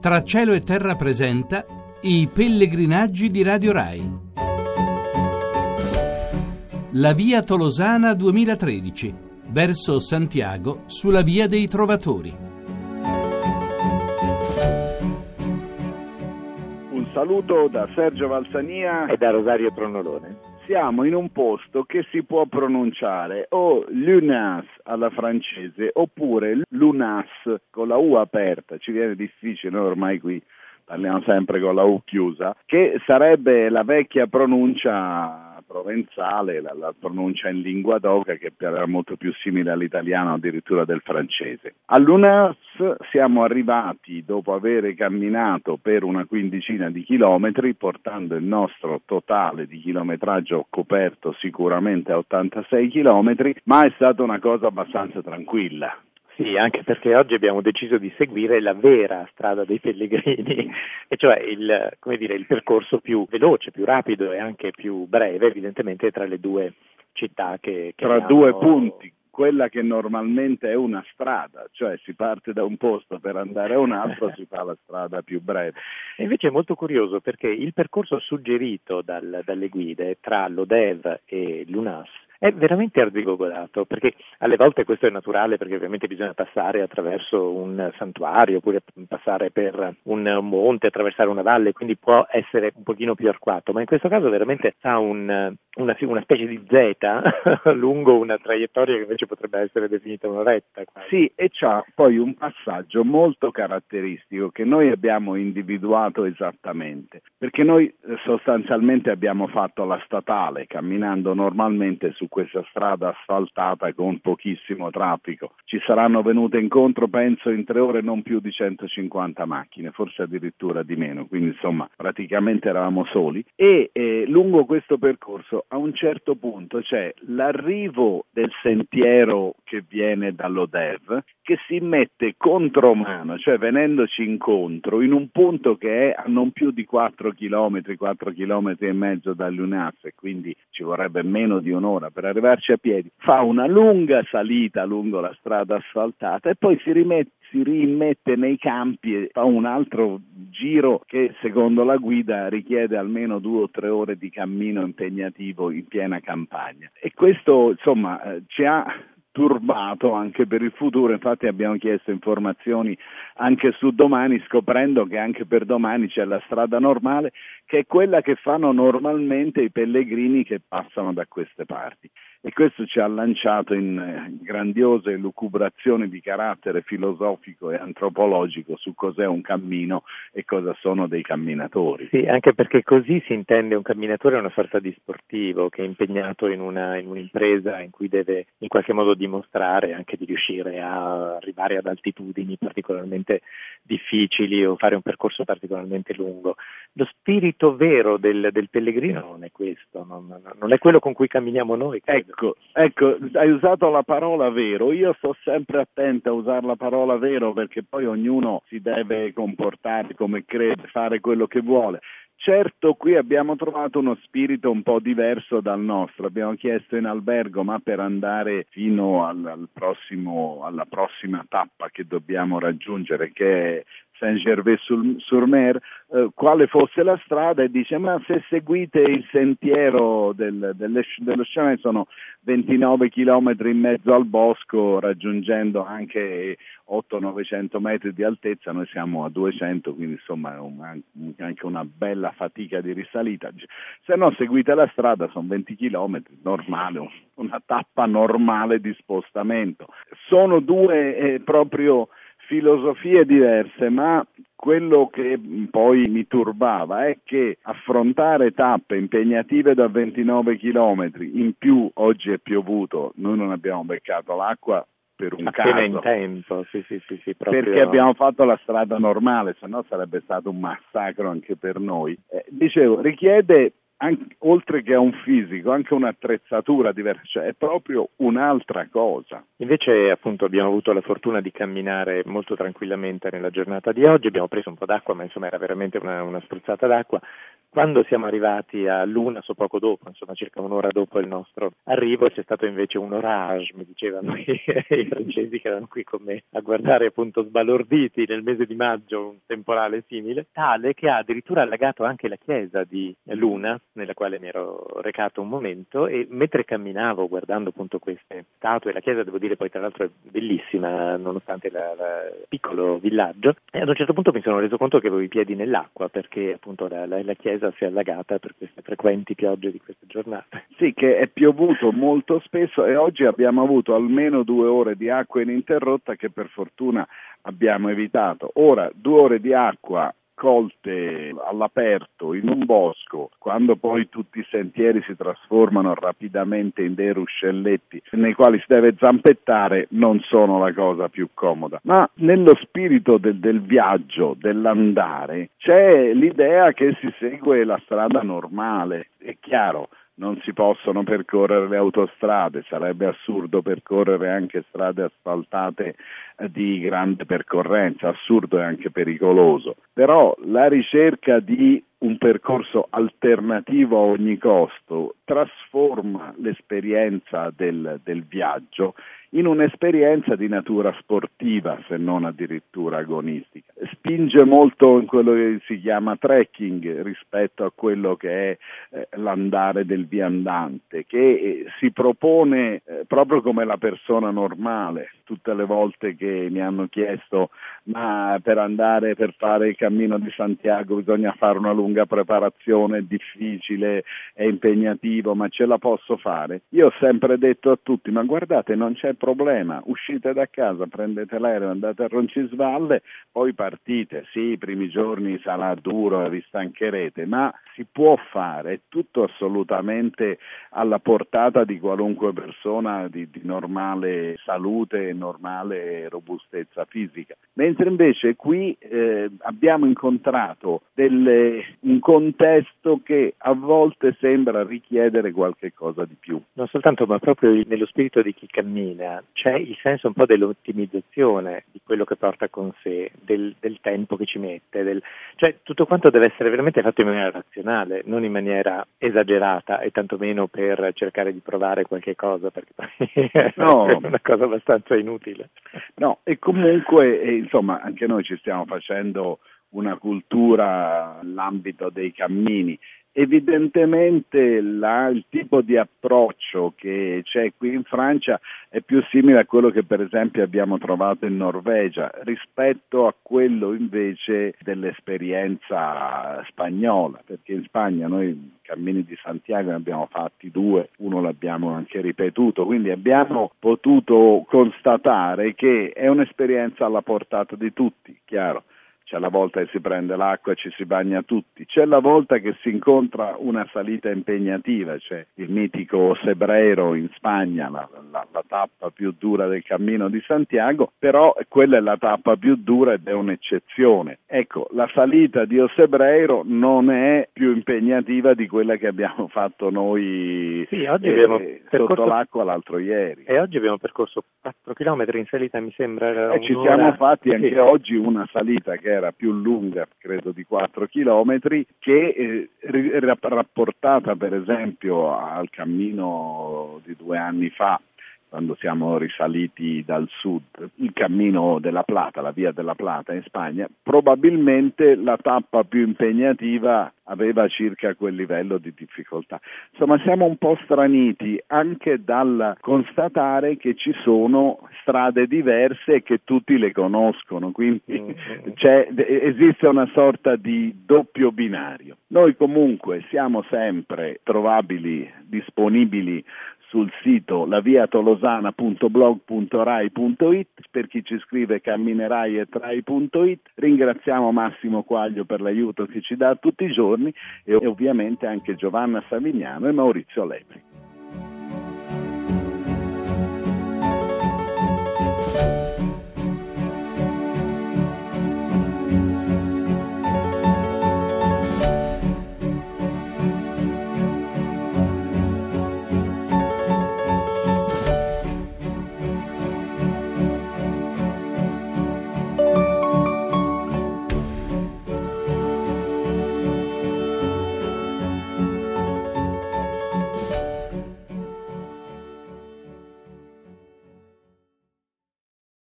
Tra cielo e terra presenta i pellegrinaggi di Radio Rai. La via Tolosana 2013, verso Santiago sulla via dei Trovatori. Un saluto da Sergio Valsania e da Rosario Pronolone siamo in un posto che si può pronunciare o Lunas alla francese oppure Lunas con la U aperta, ci viene difficile, noi ormai qui parliamo sempre con la U chiusa, che sarebbe la vecchia pronuncia provenzale, la, la, pronuncia in lingua d'oca che era molto più simile all'italiano addirittura del francese. A Lunas siamo arrivati dopo aver camminato per una quindicina di chilometri portando il nostro totale di chilometraggio coperto sicuramente a 86 chilometri, ma è stata una cosa abbastanza tranquilla. Sì, anche perché oggi abbiamo deciso di seguire la vera strada dei pellegrini, e cioè il, dire, il, percorso più veloce, più rapido e anche più breve, evidentemente tra le due città che, che tra abbiamo... due punti quella che normalmente è una strada, cioè si parte da un posto per andare a un altro, si fa la strada più breve. E invece è molto curioso perché il percorso suggerito dal, dalle guide tra l'Odev e l'UNAS è veramente arzigogodato, perché alle volte questo è naturale, perché ovviamente bisogna passare attraverso un santuario, oppure passare per un monte, attraversare una valle, quindi può essere un pochino più arcuato, ma in questo caso veramente ha un, una, una, specie di Z lungo una traiettoria che invece potrebbe essere definita una retta. Quasi. Sì, e c'ha poi un passaggio molto caratteristico che noi abbiamo individuato esattamente, perché noi eh, sostanzialmente abbiamo fatto la statale camminando normalmente su questa strada asfaltata con pochissimo traffico. Ci saranno venute incontro, penso, in tre ore non più di 150 macchine, forse addirittura di meno, quindi insomma praticamente eravamo soli. E eh, lungo questo percorso a un certo punto c'è l'arrivo del sentiero che viene dall'Odev che si mette contromano, cioè venendoci incontro in un punto che è a non più di 4 km, 4 km e mezzo dall'UNAS e quindi ci vorrebbe meno di un'ora per arrivarci a piedi, fa una lunga salita lungo la strada asfaltata e poi si rimette si rimette nei campi e fa un altro giro che secondo la guida richiede almeno due o tre ore di cammino impegnativo in piena campagna. E questo insomma eh, ci ha turbato anche per il futuro, infatti abbiamo chiesto informazioni anche su domani scoprendo che anche per domani c'è la strada normale che è quella che fanno normalmente i pellegrini che passano da queste parti e questo ci ha lanciato in eh, grandiose lucubrazioni di carattere filosofico e antropologico su cos'è un cammino e cosa sono dei camminatori. Sì, anche perché così si intende un camminatore una sorta di sportivo che è impegnato in, una, in un'impresa in cui deve in qualche modo dimostrare anche di riuscire a arrivare ad altitudini particolarmente difficili o fare un percorso particolarmente lungo. Lo spirito vero del, del pellegrino non è questo, non, non, è quello con cui camminiamo noi. Ecco, ecco, hai usato la parola vero, io sto sempre attento a usare la parola vero perché poi ognuno si deve comportare come crede, fare quello che vuole. Certo, qui abbiamo trovato uno spirito un po' diverso dal nostro. Abbiamo chiesto in albergo, ma per andare fino al, al prossimo, alla prossima tappa che dobbiamo raggiungere, che è Saint-Gervais-sur-Mer, eh, quale fosse la strada e dice ma se seguite il sentiero del, delle, dello Chemin sono 29 km in mezzo al bosco raggiungendo anche 800-900 metri di altezza, noi siamo a 200 quindi insomma un, anche una bella fatica di risalita, se no seguite la strada sono 20 km, normale, una tappa normale di spostamento. Sono due eh, proprio filosofie diverse, ma quello che poi mi turbava è che affrontare tappe impegnative da 29 km, in più oggi è piovuto, noi non abbiamo beccato l'acqua per un Appena caso. in tempo, sì, sì, sì, sì. Perché abbiamo fatto la strada normale, se no sarebbe stato un massacro anche per noi. Eh, dicevo, richiede anche, oltre che a un fisico, anche un'attrezzatura diversa, cioè è proprio un'altra cosa. Invece appunto abbiamo avuto la fortuna di camminare molto tranquillamente nella giornata di oggi, abbiamo preso un po' d'acqua, ma insomma era veramente una, una spruzzata d'acqua, Quando siamo arrivati a Luna, so poco dopo, insomma circa un'ora dopo il nostro arrivo, c'è stato invece un orage, mi dicevano i francesi che erano qui con me a guardare appunto sbalorditi nel mese di maggio un temporale simile, tale che ha addirittura allagato anche la chiesa di Luna, nella quale mi ero recato un momento, e mentre camminavo guardando appunto queste statue, la chiesa devo dire poi tra l'altro è bellissima nonostante il piccolo villaggio, e ad un certo punto mi sono reso conto che avevo i piedi nell'acqua perché appunto la, la, la chiesa si è allagata per queste frequenti piogge di queste giornate. Sì, che è piovuto molto spesso e oggi abbiamo avuto almeno due ore di acqua ininterrotta che per fortuna abbiamo evitato. Ora, due ore di acqua colte all'aperto in un bosco, quando poi tutti i sentieri si trasformano rapidamente in dei ruscelletti nei quali si deve zampettare, non sono la cosa più comoda. Ma nello spirito del, del viaggio, dell'andare, c'è l'idea che si segue la strada normale. È chiaro, non si possono percorrere le autostrade, sarebbe assurdo percorrere anche strade asfaltate di grande percorrenza, assurdo e anche pericoloso. Però la ricerca di un percorso alternativo a ogni costo trasforma l'esperienza del, del viaggio in un'esperienza di natura sportiva, se non addirittura agonistica. Spinge molto in quello che si chiama trekking rispetto a quello che è eh, l'andare del viandante, che eh, si propone eh, proprio come la persona normale. Tutte le volte che mi hanno chiesto ma per andare, per fare il cammino di Santiago bisogna fare una lunga preparazione, è difficile, è impegnativo, ma ce la posso fare. Io ho sempre detto a tutti, ma guardate, non c'è problema, uscite da casa, prendete l'aereo, andate a Roncisvalle, poi partite. Sì, i primi giorni sarà duro, vi stancherete, ma si può fare, è tutto assolutamente alla portata di qualunque persona di, di normale salute e normale robustezza fisica. Mentre invece qui eh, abbiamo incontrato delle, un contesto che a volte sembra richiedere qualche cosa di più. Non soltanto, ma proprio nello spirito di chi cammina c'è il senso un po' dell'ottimizzazione di quello che porta con sé, del, del tempo che ci mette, del, cioè tutto quanto deve essere veramente fatto in maniera razionale, non in maniera esagerata e tantomeno per cercare di provare qualche cosa, perché no. è una cosa abbastanza inutile. No, e comunque, eh, insomma, anche noi ci stiamo facendo una cultura nell'ambito dei cammini Evidentemente la, il tipo di approccio che c'è qui in Francia è più simile a quello che per esempio abbiamo trovato in Norvegia rispetto a quello invece dell'esperienza spagnola, perché in Spagna noi cammini di Santiago ne abbiamo fatti due, uno l'abbiamo anche ripetuto, quindi abbiamo potuto constatare che è un'esperienza alla portata di tutti, chiaro c'è la volta che si prende l'acqua e ci si bagna tutti, c'è la volta che si incontra una salita impegnativa, c'è il mitico Sebreiro in Spagna, la, la, la, tappa più dura del cammino di Santiago, però quella è la tappa più dura ed è un'eccezione. Ecco, la salita di Osebreiro non è più impegnativa di quella che abbiamo fatto noi sì, eh, sotto l'acqua l'altro ieri. E oggi abbiamo percorso 4 km in salita, mi sembra. E ci siamo fatti anche sì. oggi una salita che era più lunga, credo di 4 km, che eh, rapportata per esempio al cammino di due anni fa quando siamo risaliti dal sud, il cammino della Plata, la via della Plata in Spagna, probabilmente la tappa più impegnativa aveva circa quel livello di difficoltà. Insomma, siamo un po' straniti anche dal constatare che ci sono strade diverse e che tutti le conoscono, quindi mm-hmm. esiste una sorta di doppio binario. Noi comunque siamo sempre trovabili, disponibili sul sito laviatolosana.blog.rai.it per chi ci scrive camminerai e trai.it ringraziamo Massimo Quaglio per l'aiuto che ci dà tutti i giorni e ovviamente anche Giovanna Savignano e Maurizio Lepri